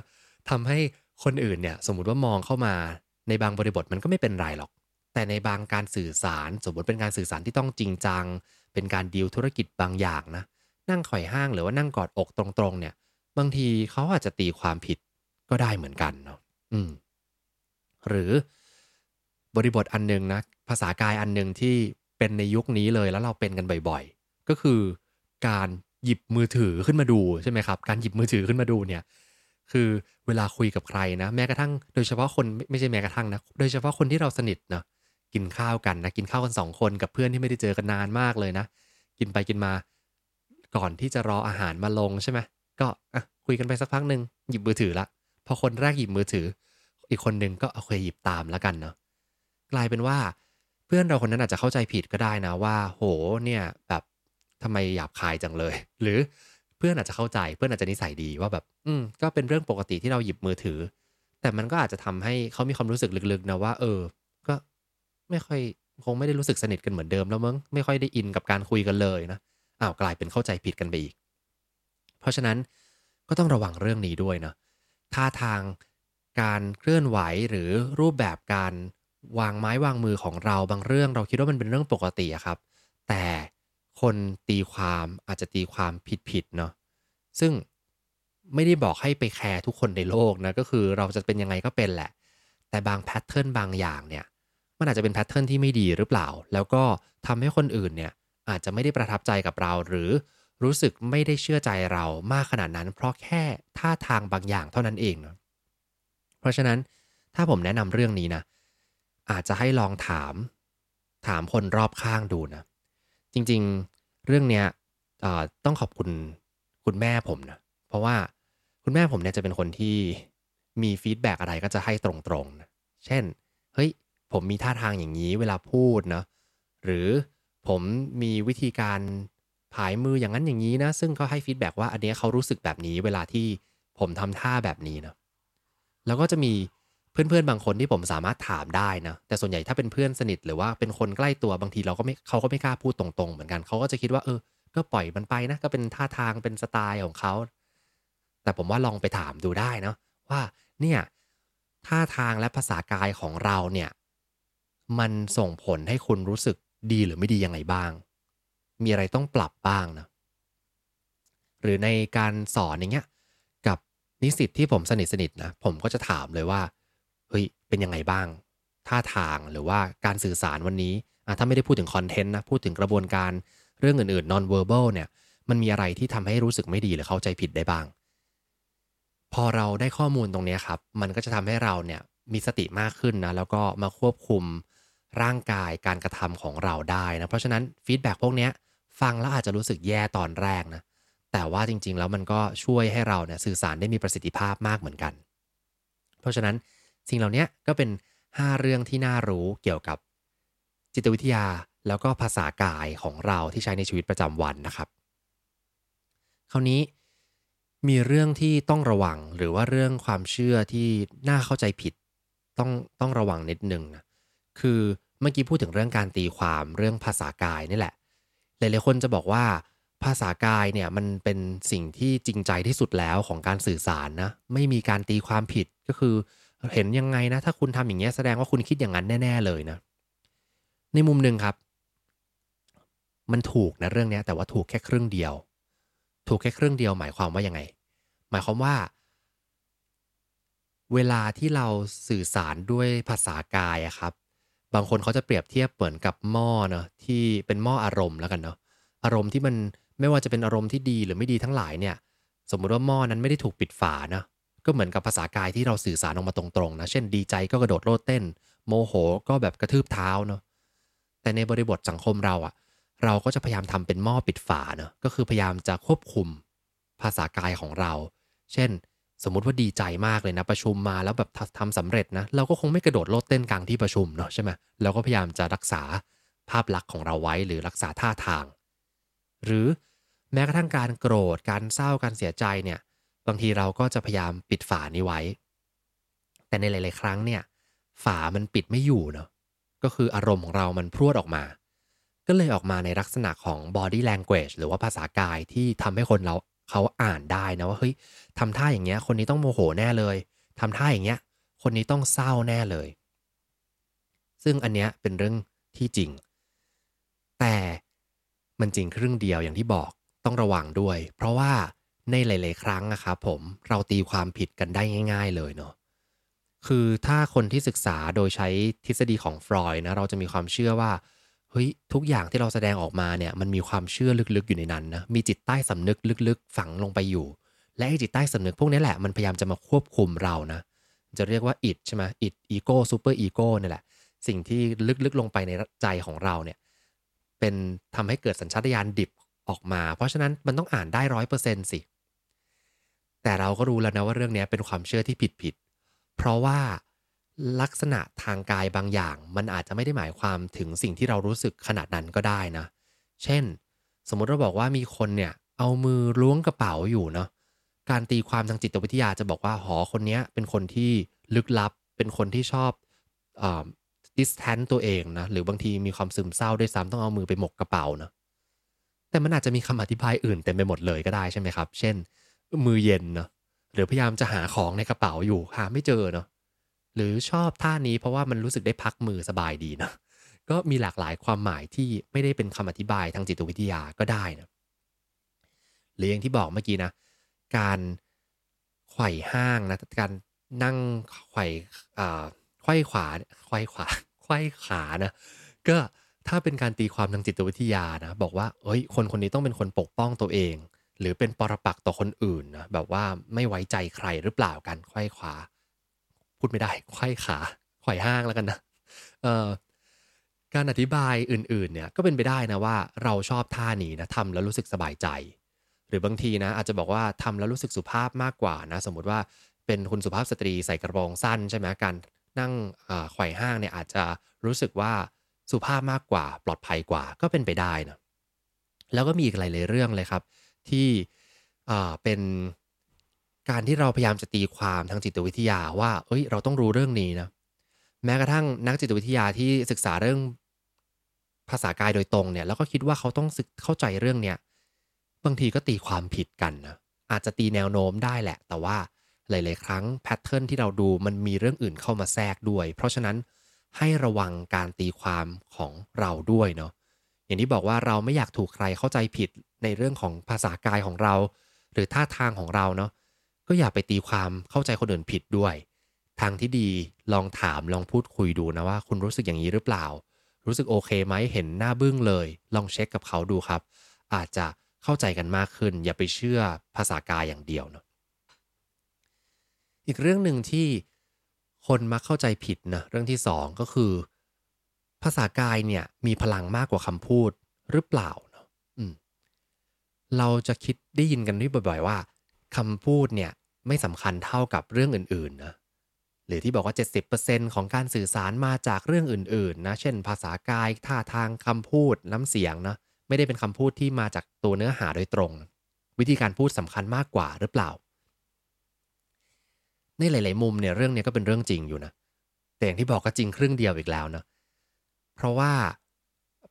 ทำให้คนอื่นเนี่ยสมมติว่ามองเข้ามาในบางบริบทมันก็ไม่เป็นไรหรอก แต่ในบางการสื่อสารสมมติเป็นการสื่อสารที่ต้องจริงจัง เป็นการดีลธุรกิจบางอย่างนะ นั่งข่อยห้างหรือว่านั่งกอดอกตรงๆ เนี่ย บางทีเขาอาจจะตีความผิดก็ได้เหมือนกันเนาะอืม หรือ บริบทอันนึงนะ ภาษากายอันนึงที่เป็นในยุคนี้เลยแล้วเราเป็นกันบ่อยๆ ก็คือการหยิบมือถือขึ้นมาดูใช่ไหมครับ การหยิบมือถือขึ้นมาดูเนี่ยคือเวลาคุยกับใครนะ แม้กระทั่งโดยเฉพาะคนไม่ใช่แม้กระทั่งนะโดยเฉพาะคนที่เราสนิทนะกินข้าวกันนะกินข้าวกันสองคนกับเพื่อนที่ไม่ได้เจอกันนานมากเลยนะ กินไปกินมาก่อนที่จะรออาหารมาลงใช่ไหมก็คุยกันไปสักพักหนึ่งหยิบมือถือละพอคนแรกหยิบมือถือ อีกคนหนึ่งก็เอเคหยิบตามแล้วกันเนาะ กลายเป็นว่า เพื่อนเราคนนั้นอาจจะเข้าใจผิดก็ได้นะว่า โหเนี่ยแบบทำไมหยาบคายจังเลย หรือเพื่อนอาจจะเข้าใจเพื่อนอาจจะนิสัยดีว่าแบบ อืมก็เป็นเรื่องปกติที่เราหยิบมือถือ แต่มันก็อาจจะทำให้เขามีความรู้สึกลึกๆนะว่า เออ ก็ไม่ค่อยคงไม่ได้รู้สึกสนิทกันเหมือนเดิมแล้วมั้งไม่ค่อยได้อินกับการคุยกันเลยนะอ้าวกลายเป็นเข้าใจผิดกันไปอีก เพราะฉะนั้นก็ต้องระวังเรื่องนี้ด้วยนะท่าทางการเคลื่อนไหวหรือรูปแบบการ วางไม้วางมือของเราบางเรื่อง เราคิดว่ามันเป็นเรื่องปกติครับ แต่คนตีความอาจจะตีความผิดๆเนาะซึ่งไม่ได้บอกให้ไปแคร์ทุกคนในโลกนะก็คือเราจะเป็นยังไงก็เป็นแหละ แต่บางแพทเทิร์นบางอย่างเนี่ยมันอาจจะเป็นแพทเทิร์นที่ไม่ดีหรือเปล่า แล้วก็ทำให้คนอื่นเนี่ยอาจจะไม่ได้ประทับใจกับเรา หรือรู้สึกไม่ได้เชื่อใจเรามากขนาดนั้น เพราะแค่ท่าทางบางอย่างเท่านั้นเองเนาะเพราะฉะนั้นถ้าผมแนะนำเรื่องนี้นะ อาจจะให้ลองถาม ถามคนรอบข้างดูนะ จริงๆเรื่องเนี้ยต้องขอบคุณคุณแม่ผมนะ เพราะว่าคุณแม่ผมเนี่ยจะเป็นคนที่มี feedback อะไรก็จะให้ตรงๆนะเช่น เฮ้ย ผมมีท่าทางอย่างนี้เวลาพูดนะ หรือผมมีวิธีการผายมืออย่างนั้นอย่างนี้นะ ซึ่งเขาให้ feedback ว่าอันนี้เขารู้สึกแบบนี้เวลาที่ผมทำท่าแบบนี้นะ แล้วก็จะมี เพื่อนๆบางคนที่ผมสามารถถามได้นะ แต่ส่วนใหญ่ถ้าเป็นเพื่อนสนิทหรือว่าเป็นคนใกล้ตัวบางทีเราก็ไม่เขาก็ไม่กล้าพูดตรงๆ เหมือนกันเขาก็จะคิดว่าเออ ก็ปล่อยมันไปนะ ก็เป็นท่าทางเป็นสไตล์ของเขาแต่ผมว่าลองไปถามดูได้นะว่าเนี่ยท่าทางและภาษากายของเราเนี่ย มันส่งผลให้คุณรู้สึกดีหรือไม่ดียังไงบ้าง มีอะไรต้องปรับบ้างนะหรือในการสอนอย่างเงี้ยกับนิสิตที่ผมสนิทสนิทนะผมก็จะถามเลยว่า เฮ้ยเป็นยังไงบ้าง ท่าทางหรือว่าการสื่อสารวันนี้ถ้าไม่ได้พูดถึง content นะพูดถึงกระบวนการเรื่องอื่นๆ non verbal เนี่ยมันมีอะไรที่ทำให้รู้สึกไม่ดีหรือเข้าใจผิดได้บ้าง พอเราได้ข้อมูลตรงนี้ครับ มันก็จะทำให้เราเนี่ยมีสติมากขึ้นนะแล้วก็มาควบคุมร่างกายการกระทำของเราได้นะเพราะฉะนั้น feedback พวกนี้ฟังแล้วอาจจะรู้สึกแย่ตอนแรกนะแต่ว่าจริง ๆ แล้วมันก็ช่วยให้เราเนี่ยสื่อสารได้มีประสิทธิภาพมากเหมือนกัน เพราะฉะนั้น สิ่งเหล่านี้ก็เป็น 5 เรื่องที่น่ารู้เกี่ยวกับจิตวิทยาแล้วก็ภาษากายของเราที่ใช้ในชีวิตประจำวันนะครับ คราวนี้มีเรื่องที่ต้องระวังหรือว่าเรื่องความเชื่อที่น่าเข้าใจผิดต้องต้องระวังนิดนึงนะคือเมื่อกี้พูดถึงเรื่องการตีความเรื่องภาษากายนี่แหละ หลายๆคนจะบอกว่าภาษากายเนี่ยมันเป็นสิ่งที่จริงใจที่สุดแล้วของการสื่อสารนะไม่มีการตีความผิดก็คือ เห็นยังไงนะ ถ้าคุณทำอย่างเงี้ยแสดงว่าคุณคิดอย่างนั้นแน่ ๆ เลยนะ ในมุมหนึ่งครับ มันถูกนะเรื่องนี้แต่ว่าถูกแค่ครึ่งเดียว ถูกแค่ครึ่งเดียว หมายความว่ายังไง หมายความว่า เวลาที่เราสื่อสารด้วยภาษากายอะครับ บางคนเขาจะเปรียบเทียบเหมือนกับหม้อเนาะที่เป็นหม้ออารมณ์แล้วกันเนาะอารมณ์ที่มันไม่ว่าจะเป็นอารมณ์ที่ดีหรือไม่ดีทั้งหลายเนี่ย สมมุติว่าหม้อนั้นไม่ได้ถูกปิดฝานะ ก็เหมือนกับภาษากายที่เราสื่อสารออกมาตรงๆนะ เช่นดีใจก็กระโดดโลดเต้น โมโหก็แบบกระทืบเท้าเนาะ แต่ในบริบทสังคมเราอะเราก็จะพยายามทำเป็นหม้อปิดฝาเนาะ ก็คือพยายามจะควบคุมภาษากายของเรา เช่น สมมุติว่าดีใจมากเลยนะ ประชุมมาแล้วแบบทำสำเร็จนะ เราก็คงไม่กระโดดโลดเต้นกลางที่ประชุมเนาะใช่ไหมเราก็พยายามจะรักษาภาพลักษณ์ของเราไว้หรือรักษาท่าทาง หรือแม้กระทั่งการโกรธ การเศร้า การเสียใจเนี่ย บางทีเราก็จะพยายามปิดฝานี้ไว้ แต่ในหลาย ๆ ครั้งเนี่ย ฝามันปิดไม่อยู่เนาะก็คืออารมณ์ของเรามันพรวดออกมา ก็เลยออกมาในลักษณะของ body language หรือว่าภาษากายที่ทำให้คนเราเขาอ่านได้นะว่าเฮ้ยทำท่าอย่างเงี้ย คนนี้ต้องโมโหแน่เลยทำท่าอย่างเงี้ย คนนี้ต้องเศร้าแน่เลย ซึ่งอันเนี้ยเป็นเรื่องที่จริง แต่มันจริงครึ่งเดียวอย่างที่บอกต้องระวังด้วย เพราะว่า ในหลาย ๆ ครั้งนะครับผมเราตีความผิดกันได้ง่าย ๆ เลยเนาะคือถ้าคนที่ศึกษาโดยใช้ทฤษฎีของฟรอยด์นะเราจะมีความเชื่อว่าเฮ้ยทุกอย่างที่เราแสดงออกมาเนี่ยมันมีความเชื่อลึก ๆ อยู่ในนั้นนะมีจิตใต้สำนึกลึก ๆ ฝังลงไปอยู่ และไอ้จิตใต้สำนึกพวกนี้แหละมันพยายามจะมาควบคุมเรานะจะเรียกว่า id ใช่ไหม id ego superego นี่แหละ สิ่งที่ลึก ๆ ลงไปในใจของเราเนี่ยเป็นทำให้เกิดสัญชาตญาณดิบ ออกมา เพราะฉะนั้นมันต้องอ่านได้ร้อยเปอร์เซ็นต์สิ แต่เราก็รู้แล้วนะว่าเรื่องนี้เป็นความเชื่อที่ผิดผิด เพราะว่าลักษณะทางกายบางอย่าง มันอาจจะไม่ได้หมายความถึงสิ่งที่เรารู้สึกขนาดนั้นก็ได้นะ เช่น สมมุติเราบอกว่ามีคนเนี่ยเอามือล้วงกระเป๋าอยู่เนาะ การตีความทางจิตวิทยาจะบอกว่าหอคนนี้เป็นคนที่ลึกลับ เป็นคนที่ชอบดิสแทนตัวเองนะ หรือบางทีมีความซึมเศร้าด้วยซ้ำต้องเอามือไปหมกกระเป๋านะ แต่มันอาจจะมีคำอธิบายอื่นเต็มไปหมดเลยก็ได้ใช่ไหมครับ เช่น มือเย็นเนาะหรือพยายามจะหาของในกระเป๋าอยู่หาไม่เจอเนาะหรือชอบท่านี้เพราะว่ามันรู้สึกได้พักมือสบายดีนะก็มีหลากหลายความหมายที่ไม่ได้เป็นคำอธิบายทางจิตวิทยาก็ได้นะหรืออย่างที่บอกเมื่อกี้นะ การไขว่ห้างนะการนั่งไขว่ไขว่ขวาไขว่ขวาไขว่ขานะก็ ถ้าเป็นการตีความทางจิตวิทยานะ บอกว่าเอ้ย คนคนนี้ต้องเป็นคนปกป้องตัวเอง หรือเป็นปรปักต่อคนอื่นนะแบบว่าไม่ไว้ใจใครหรือเปล่ากันไขว้ขวา พูดไม่ได้ไขว้ขาไขว่ห้างแล้วกันนะเอ่อการอธิบายอื่นๆเนี่ยก็เป็นไปได้นะว่าเราชอบท่านี้นะทำแล้วรู้สึกสบายใจ หรือบางทีนะอาจจะบอกว่าทำแล้วรู้สึกสุภาพมากกว่านะ สมมติว่าเป็นคุณสุภาพสตรีใส่กระโปรงสั้นใช่ไหมการนั่งไขว่ห้างเนี่ยอาจจะรู้สึกว่า สุภาพมากกว่า ปลอดภัยกว่าก็เป็นไปได้นะแล้วก็มีอีกหลายๆเรื่องเลยครับ ที่เป็นการที่เราพยายามจะตีความทางจิตวิทยาว่า เอ้ย เราต้องรู้เรื่องนี้นะ แม้กระทั่งนักจิตวิทยาที่ศึกษาเรื่องภาษากายโดยตรงเนี่ย แล้วก็คิดว่าเขาต้องศึกเข้าใจเรื่องเนี้ย บางทีก็ตีความผิดกันนะ อาจจะตีแนวโน้มได้แหละ แต่ว่าหลาย ๆ ครั้งแพทเทิร์นที่เราดูมันมีเรื่องอื่นเข้ามาแทรกด้วย เพราะฉะนั้น ให้ระวังการตีความของเราด้วยเนาะอย่างที่บอกว่าเราไม่อยากถูกใครเข้าใจผิดในเรื่องของภาษากายของเรา หรือท่าทางของเราเนาะก็อย่าไปตีความเข้าใจคนอื่นผิดด้วย ทางที่ดีลองถามลองพูดคุยดูนะว่า คุณรู้สึกอย่างนี้หรือเปล่า รู้สึกโอเคไหมเห็นหน้าบึ้งเลย ลองเช็คกับเขาดูครับ อาจจะเข้าใจกันมากขึ้น อย่าไปเชื่อภาษากายอย่างเดียวเนาะอีกเรื่องหนึ่งที่ คนมักเข้าใจผิดนะเรื่องที่สองก็คือ ภาษากายเนี่ยมีพลังมากกว่าคำพูดหรือเปล่าเนาะอืมเราจะคิดได้ยินกันบ่อย ๆ ว่าคำพูดเนี่ยไม่สำคัญเท่ากับเรื่องอื่นๆนะหรือที่บอกว่า 70%ของการสื่อสารมาจากเรื่องอื่นๆนะเช่น ภาษากายท่าทางคำพูดน้ำเสียงนะไม่ได้เป็นคำพูดที่มาจากตัวเนื้อหาโดยตรง วิธีการพูดสำคัญมากกว่าหรือเปล่า ในหลาย ๆ มุมเนี่ยเรื่องนี้ก็เป็นเรื่องจริงอยู่นะ แต่อย่างที่บอกก็จริงครึ่งเดียวอีกแล้วนะเพราะว่า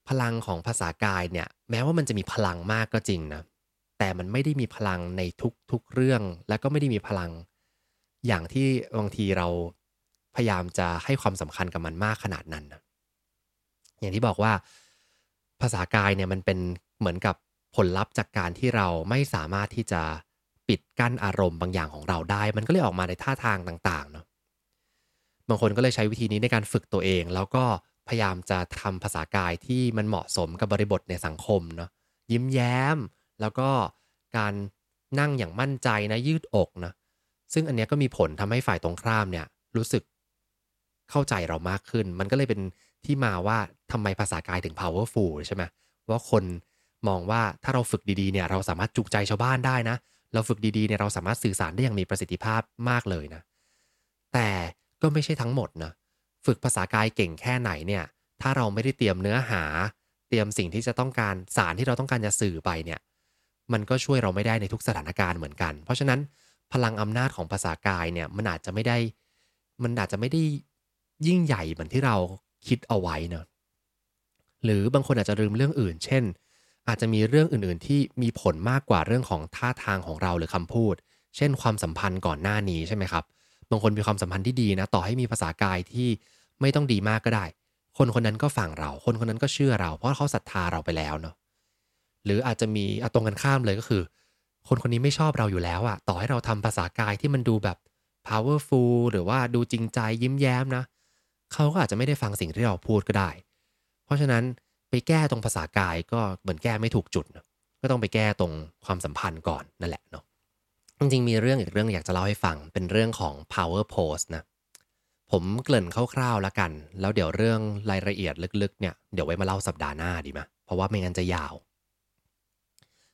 พลังของภาษากายเนี่ย แม้ว่ามันจะมีพลังมากก็จริงนะแต่มันไม่ได้มีพลังในทุก ๆ เรื่อง และก็ไม่ได้มีพลัง อย่างที่บางทีเราพยายามจะให้ความสำคัญกับมันมากขนาดนั้นนะอย่างที่บอกว่าภาษากายเนี่ยมันเป็นเหมือนกับผลลัพธ์จากการที่เราไม่สามารถที่จะ ปิดกั้นอารมณ์บางอย่างของเราได้ มันก็เลยออกมาในท่าทางต่างๆเนาะบางคนก็เลยใช้วิธีนี้ในการฝึกตัวเอง แล้วก็พยายามจะทำภาษากายที่มันเหมาะสมกับบริบทในสังคมเนาะยิ้มแย้ม แล้วก็การนั่งอย่างมั่นใจนะยืดอกนะซึ่งอันนี้ก็มีผลทำให้ฝ่ายตรงข้ามเนี่ยรู้สึกเข้าใจเรามากขึ้น มันก็เลยเป็นที่มาว่าทำไมภาษากายถึง powerful ใช่ไหมว่าคนมองว่าถ้าเราฝึกดีๆเนี่ยเราสามารถจุกใจชาวบ้านได้นะ เราฝึกดีๆเนี่ยเราสามารถสื่อสารได้อย่างมีประสิทธิภาพมากเลยนะ แต่ก็ไม่ใช่ทั้งหมดนะฝึกภาษากายเก่งแค่ไหนเนี่ยถ้าเราไม่ได้เตรียมเนื้อหา เตรียมสิ่งที่จะต้องการสารที่เราต้องการจะสื่อไปเนี่ยมันก็ช่วยเราไม่ได้ในทุกสถานการณ์เหมือนกัน เพราะฉะนั้นพลังอำนาจของภาษากายเนี่ยมันอาจจะไม่ได้มันอาจจะไม่ได้ยิ่งใหญ่เหมือนที่เราคิดเอาไว้นะหรือบางคนอาจจะลืมเรื่องอื่น เช่น อาจจะมีเรื่องอื่นๆ ที่มีผลมากกว่าเรื่องของท่าทางของเราหรือคำพูด เช่น ความสัมพันธ์ก่อนหน้านี้ใช่ไหมครับ บางคนมีความสัมพันธ์ที่ดีนะ ต่อให้มีภาษากายที่ไม่ต้องดีมากก็ได้ คนคนนั้นก็ฟังเรา คนคนนั้นก็เชื่อเรา เพราะเขาศรัทธาเราไปแล้วเนาะ หรืออาจจะมีตรงกันข้ามเลยก็คือ คนคนนี้ไม่ชอบเราอยู่แล้วอะต่อให้เราทำภาษากายที่มันดูแบบ powerful หรือว่าดูจริงใจยิ้มแย้มนะ เขาก็อาจจะไม่ได้ฟังสิ่งที่เราพูดก็ได้ เพราะฉะนั้น ไปแก้ตรงภาษากายก็เหมือนแก้ไม่ถูกจุดนะก็ต้องไปแก้ตรงความสัมพันธ์ก่อนนั่นแหละเนาะจริงๆมีเรื่องอีกเรื่องอยากจะเล่าให้ฟังเป็นเรื่องของ power pose นะผมเกริ่นคร่าวๆแล้วกัน แล้วเดี๋ยวเรื่องรายละเอียดลึกๆเนี่ยเดี๋ยวไว้มาเล่าสัปดาห์หน้าดีไหมเพราะว่าไม่งั้นจะยาว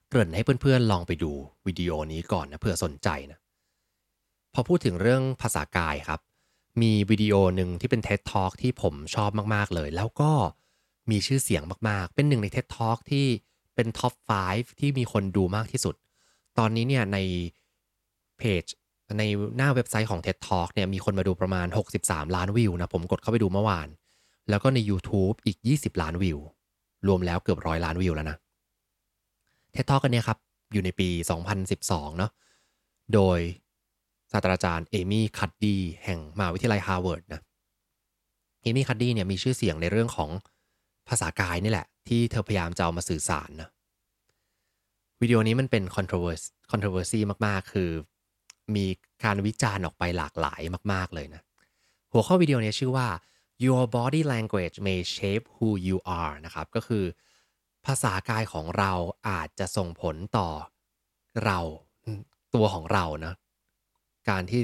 เกริ่นให้เพื่อนๆลองไปดูวิดีโอนี้ก่อนนะเผื่อสนใจนะพอพูดถึงเรื่องภาษากายครับ มีวิดีโอหนึ่งที่เป็น TED Talk ที่ผมชอบมากๆเลย แล้วก็ มีชื่อเสียงมากๆ เป็นหนึ่งใน TED Talk ที่เป็น top 5 ที่มีคนดูมากที่สุด ตอนนี้เนี่ยในเพจในหน้าเว็บไซต์ของ TED Talk เนี่ยมีคนมาดูประมาณ 63 ล้านวิวนะ ผมกดเข้าไปดูเมื่อวาน แล้วก็ใน YouTube อีก 20 ล้านวิว รวมแล้วเกือบร้อยล้านวิวแล้วนะ TED Talk กันเนี่ยครับ อยู่ในปี 2012 เนาะโดยศาสตราจารย์เอมี่คัดดีแห่งมหาวิทยาลัยฮาร์วาร์ดนะ เอมี่คัดดีเนี่ยมีชื่อเสียงในเรื่องของ ภาษากายนี่แหละ ที่เธอพยายามจะเอามาสื่อสารนะวิดีโอนี้มันเป็น controversy controversy มากๆ คือ มีการวิจารณ์ออกไปหลากหลายมาก ๆ เลยนะ หัวข้อวิดีโอนี้ชื่อว่า your body language may shape who you are นะครับ ก็คือ ภาษากายของเราอาจจะส่งผลต่อเราตัวของเรานะ การที่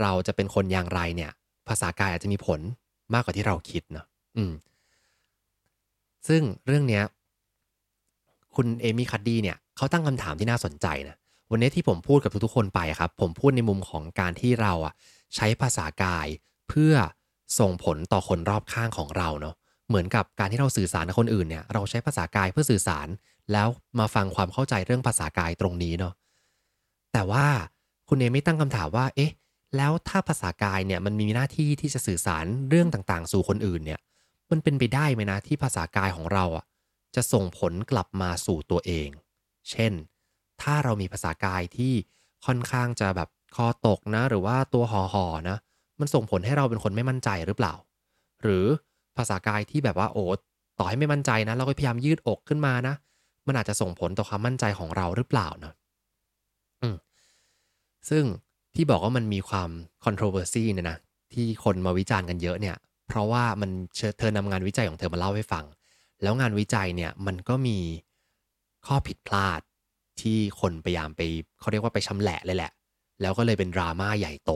เราจะเป็นคนอย่างไรเนี่ย ภาษากายอาจจะมีผลมากกว่าที่เราคิดนะ อืม ซึ่งเรื่องเนี้ยคุณเอมี่คัดดี้เนี่ยเขาตั้งคำถามที่น่าสนใจนะวันนี้ที่ผมพูดกับทุกๆคนไปครับ ผมพูดในมุมของการที่เราอะใช้ภาษากายเพื่อส่งผลต่อคนรอบข้างของเราเนาะเหมือนกับการที่เราสื่อสารกับคนอื่นเนี่ยเราใช้ภาษากายเพื่อสื่อสาร แล้วมาฟังความเข้าใจเรื่องภาษากายตรงนี้เนาะแต่ว่าคุณเอไม่ตั้งคำถามว่า เอ๊ะ แล้วถ้าภาษากายเนี่ยมันมีหน้าที่ที่จะสื่อสารเรื่องต่างๆ สู่คนอื่นเนี่ย มันเป็นไปได้ไหมนะที่ภาษากายของเราอะจะส่งผลกลับมาสู่ตัวเอง เช่น ถ้าเรามีภาษากายที่ค่อนข้างจะแบบคอตกนะ หรือว่าตัวห่อหอนะ มันส่งผลให้เราเป็นคนไม่มั่นใจหรือเปล่า หรือภาษากายที่แบบว่าโอ้ต่อให้ไม่มั่นใจนะ เราก็พยายามยืดอกขึ้นมานะ มันอาจจะส่งผลต่อความมั่นใจของเราหรือเปล่านะอืมซึ่งที่บอกว่ามันมีความ controversy เนี่ยนะที่คนมาวิจารณ์กันเยอะเนี่ย เพราะว่ามันเธอนำงานวิจัยของเธอมาเล่าให้ฟัง แล้วงานวิจัยเนี่ยมันก็มีข้อผิดพลาดที่คนพยายามไปเขาเรียกว่าไปชำแหละเลยแหละ แล้วก็เลยเป็นดราม่าใหญ่โต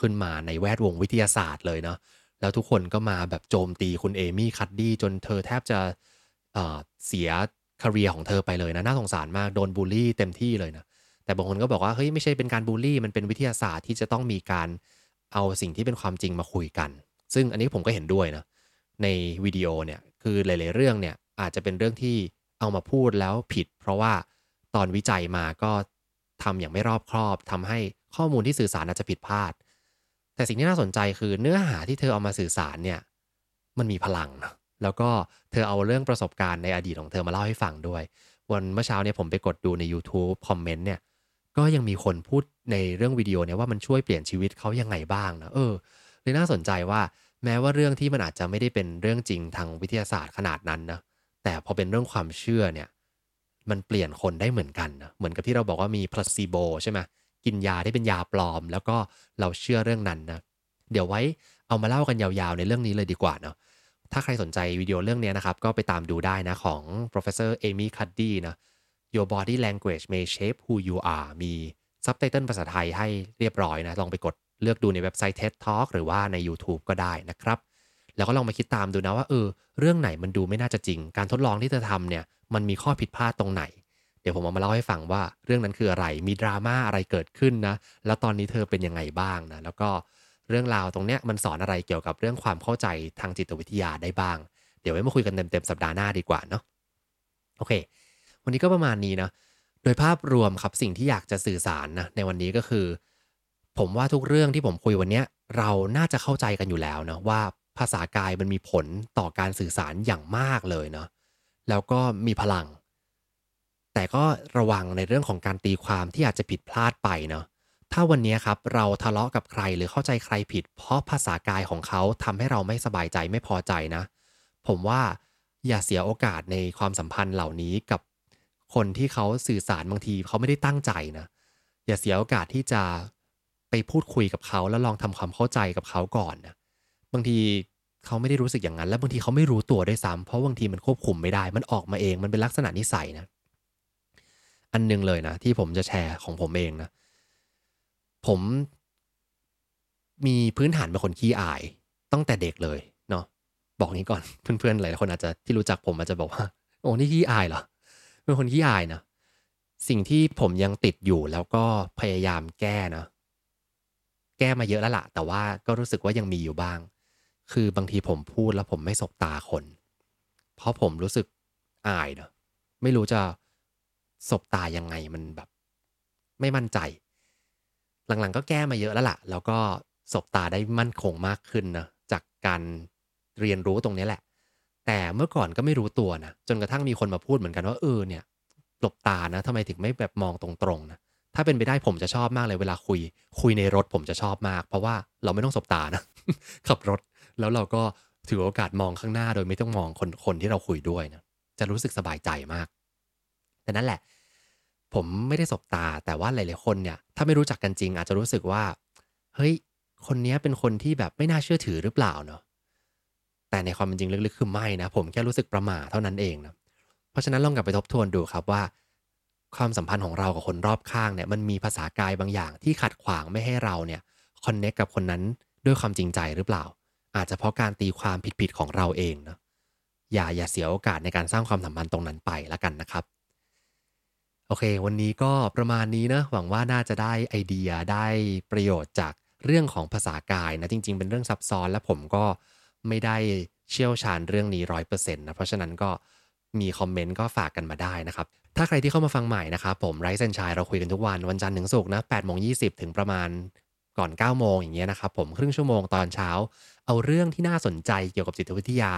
ขึ้นมาในแวดวงวิทยาศาสตร์เลยเนาะแล้วทุกคนก็มาแบบโจมตีคุณเอมี่คัดดี้จนเธอแทบจะเเสียคาเรียของเธอไปเลยนะน่าสงสารมากโดนบูลลี่เต็มที่เลยนะแต่บางคนก็บอกว่าเฮ้ยไม่ใช่เป็นการบูลลี่ มันเป็นวิทยาศาสตร์ที่จะต้องมีการเอาสิ่งที่เป็นความจริงมาคุยกัน ซึ่งอันนี้ผมก็เห็นด้วยนะ ในวิดีโอเนี่ยคือหลาย ๆ เรื่องเนี่ยอาจจะเป็นเรื่องที่เอามาพูดแล้วผิด เพราะว่าตอนวิจัยมาก็ทำอย่างไม่รอบครอบทำให้ข้อมูลที่สื่อสารอาจจะผิดพลาด แต่สิ่งที่น่าสนใจคือเนื้อหาที่เธอเอามาสื่อสารเนี่ยมันมีพลังนะแล้วก็เธอเอาเรื่องประสบการณ์ในอดีตของเธอมาเล่าให้ฟังด้วย วันเมื่อเช้าเนี่ยผมไปกดดูใน YouTube คอมเมนต์เนี่ยก็ยังมีคนพูดในเรื่องวิดีโอเนี่ยว่ามันช่วยเปลี่ยนชีวิตเขายังไงบ้างนะเออเลยน่าสนใจว่า แม้ว่าเรื่องที่มันอาจจะไม่ได้เป็นเรื่องจริงทางวิทยาศาสตร์ขนาดนั้นนะแต่พอเป็นเรื่องความเชื่อเนี่ย มันเปลี่ยนคนได้เหมือนกันนะเหมือนกับที่เราบอกว่ามีพลาสซีโบใช่ไหมกินยาที่เป็นยาปลอม แล้วก็เราเชื่อเรื่องนั้นนะเดี๋ยวไว้เอามาเล่ากันยาวๆในเรื่องนี้เลยดีกว่าเนาะถ้าใครสนใจวิดีโอเรื่องนี้นะครับ ก็ไปตามดูได้นะของ professor Amy Cuddy นะ Your Body Language May Shape Who You Are มีซับไตเติลภาษาไทยให้เรียบร้อยนะ ลองไปกด เลือกดูในเว็บไซต์ TED Talk หรือว่าใน YouTube ก็ได้นะครับ แล้วก็ลองมาคิดตามดูนะว่าเออเรื่องไหนมันดูไม่น่าจะจริง การทดลองที่เธอทำเนี่ยมันมีข้อผิดพลาดตรงไหน เดี๋ยวผมเอามาเล่าให้ฟังว่าเรื่องนั้นคืออะไรมีดราม่าอะไรเกิดขึ้นนะแล้วตอนนี้เธอเป็นยังไงบ้างนะแล้วก็เรื่องราวตรงเนี้ยมันสอนอะไรเกี่ยวกับเรื่องความเข้าใจทางจิตวิทยาได้บ้าง เดี๋ยวไว้มาคุยกันเต็มๆสัปดาห์หน้าดีกว่าเนาะโอเค วันนี้ก็ประมาณนี้นะโดยภาพรวมครับสิ่งที่อยากจะสื่อสารนะในวันนี้ก็คือ ผมว่าทุกเรื่องที่ผมคุยวันนี้เราน่าจะเข้าใจกันอยู่แล้วนะว่าภาษากายมันมีผลต่อการสื่อสารอย่างมากเลยเนาะแล้วก็มีพลัง แต่ก็ระวังในเรื่องของการตีความที่อาจจะผิดพลาดไปเนาะถ้าวันนี้ครับเราทะเลาะกับใครหรือเข้าใจใครผิด เพราะภาษากายของเขาทำให้เราไม่สบายใจไม่พอใจนะ ผมว่าอย่าเสียโอกาสในความสัมพันธ์เหล่านี้กับคนที่เขาสื่อสารบางทีเขาไม่ได้ตั้งใจนะ อย่าเสียโอกาสที่จะ ไปพูดคุยกับเขาแล้วลองทำความเข้าใจกับเขาก่อนนะบางทีเขาไม่ได้รู้สึกอย่างนั้น แล้วบางทีเขาไม่รู้ตัวด้วยซ้ำเพราะบางทีมันควบคุมไม่ได้มันออกมาเองมันเป็นลักษณะนิสัยนะอันนึงเลยนะ ที่ผมจะแชร์ของผมเองนะ ผมมีพื้นฐานเป็นคนขี้อายตั้งแต่เด็กเลยเนาะบอกนี้ก่อนเพื่อนๆหลายคนอาจจะที่รู้จักผมอาจจะบอกว่า โอ้นี่ขี้อายเหรอเป็นคนขี้อายนะสิ่งที่ผมยังติดอยู่แล้วก็พยายามแก้นะ ก้มาเยอะแล้วละแต่ว่าก็รู้สึกว่ายังมีอยู่บ้าง คือบางทีผมพูดแล้วผมไม่สบตาคน เพราะผมรู้สึกอายเนอะไม่รู้จะสบตายังไงมันแบบ ไม่มั่นใจ หลังๆก็แก้มาเยอะแล้วละ่ะ แล้วก็สบตาได้มั่นคงมากขึ้นนะจากการเรียนรู้ตรงนี้แหละ แต่เมื่อก่อนก็ไม่รู้ตัวนะจนกระทั่งมีคนมาพูดเหมือนกันว่าเออเนี่ยหลบตานะทำไมถึงไม่แบบมองตรงๆนะ ถ้าเป็นไปได้ผมจะชอบมากเลยเวลาคุย คุยในรถผมจะชอบมาก เพราะว่าเราไม่ต้องสบตานะขับรถ แล้วเราก็ถือโอกาสมองข้างหน้าโดยไม่ต้องมองคนคนที่เราคุยด้วยนะจะรู้สึกสบายใจมาก แต่นั่นแหละ ผมไม่ได้สบตาแต่ว่าหลายๆคนเนี่ย ถ้าไม่รู้จักกันจริง อาจจะรู้สึกว่า เฮ้ย คนนี้เป็นคนที่แบบไม่น่าเชื่อถือหรือเปล่าเนาะแต่ในความเป็นจริงลึกๆคือไม่นะ ผมแค่รู้สึกประหม่าเท่านั้นเองนะเพราะฉะนั้นลองกลับไปทบทวนดูครับว่า ความสัมพันธ์ของเรากับคนรอบข้างเนี่ยมันมีภาษากายบางอย่างที่ขัดขวางไม่ให้เราเนี่ยคอนเน็กกับคนนั้นด้วยความจริงใจหรือเปล่า อาจจะเพราะการตีความผิดๆของเราเองเนาะอย่าอย่าเสียโอกาสในการสร้างความสัมพันธ์ตรงนั้นไปละกันนะครับโอเค วันนี้ก็ประมาณนี้นะหวังว่าน่าจะได้ไอเดียได้ประโยชน์จากเรื่องของภาษากายนะจริง ๆ เป็นเรื่องซับซ้อนและผมก็ไม่ได้เชี่ยวชาญเรื่องนี้ร้อยเปอร์เซ็นต์นะเพราะฉะนั้นก็ มีคอมเมนต์ก็ฝากกันมาได้นะครับ ถ้าใครที่เข้ามาฟังใหม่นะครับ ผมไรเซนชัยเราคุยกันทุกวัน วันจันทร์ถึงศุกร์นะแปดโมงยีถึงประมาณก่อน9ก้าโมงอย่างเงี้ยนะครับผมครึ่งชั่วโมงตอนเช้า เอาเรื่องที่น่าสนใจเกี่ยวกับจิตวิทยา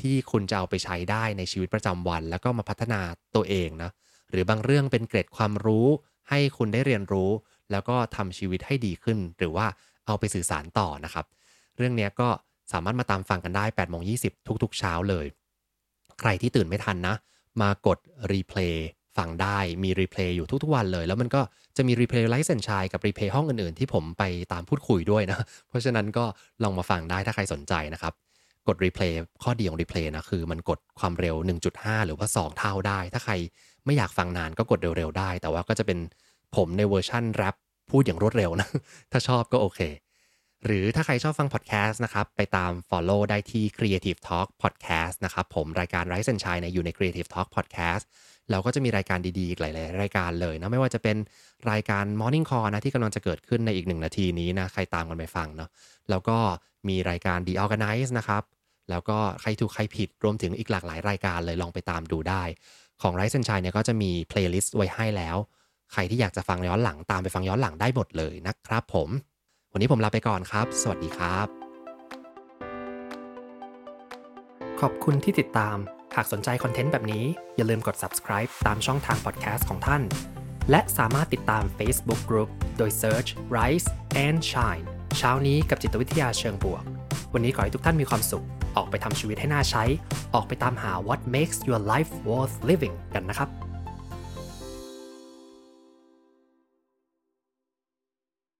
ที่คุณจะเอาไปใช้ได้ในชีวิตประจำวัน แล้วก็มาพัฒนาตัวเองนะหรือบางเรื่องเป็นเกร็ดความรู้ ให้คุณได้เรียนรู้ แล้วก็ทำชีวิตให้ดีขึ้น หรือว่าเอาไปสื่อสารต่อนะครับ เรื่องนี้ก็สามารถมาตามฟังกันได้8โมงยีทุกๆ เช้าเลย ใครที่ตื่นไม่ทันนะ มากดreplay ฟังได้มี replay อยู่ทุกๆวันเลย แล้วมันก็จะมี replay ไร้เซนชัยกับ replay ห้องอื่นๆ ที่ผมไปตามพูดคุยด้วยนะ เพราะฉะนั้นก็ลองมาฟังได้ถ้าใครสนใจนะครับ กด replay ข้อดีของ replay นะคือมันกดความเร็ว 1.5 หรือว่า 2 เท่าได้ ถ้าใครไม่อยากฟังนานก็กดเร็วๆได้ แต่ว่าก็จะเป็นผมในเวอร์ชั่นแรปพูดอย่างรวดเร็วนะ ถ้าชอบก็โอเค หรือถ้าใครชอบฟังพอดแคสต์นะครับ ไปตาม Follow ได้ที่ Creative Talk Podcast นะครับ ผมรายการไร้เซนชัยเนี่ยอยู่ใน Creative Talk Podcast เราก็จะมีรายการดีๆอีกหลายๆ รายการเลยนะ ไม่ว่าจะเป็นรายการ Morning Call นะ ที่กำลังจะเกิดขึ้นในอีกหนึ่งนาทีนี้นะ ใครตามกันไปฟังเนาะแล้วก็มีรายการ The Organize นะครับ แล้วก็ใครถูกใครผิดรวมถึงอีกหลากหลายรายการเลยลองไปตามดูได้ ของไร้เซนชัยเนี่ยก็จะมี playlist ไว้ให้แล้ว ใครที่อยากจะฟังย้อนหลังตามไปฟังย้อนหลังได้หมดเลยนะครับผม วันนี้ผมลาไปก่อนครับ สวัสดีครับ ขอบคุณที่ติดตาม หากสนใจคอนเทนต์แบบนี้ อย่าลืมกด subscribe ตามช่องทาง podcast ของท่าน และสามารถติดตาม Facebook Group โดย search Rise and Shine เช้านี้กับจิตวิทยาเชิงบวก วันนี้ขอให้ทุกท่านมีความสุข ออกไปทำชีวิตให้น่าใช้ ออกไปตามหา what makes your life worth living กันนะครับ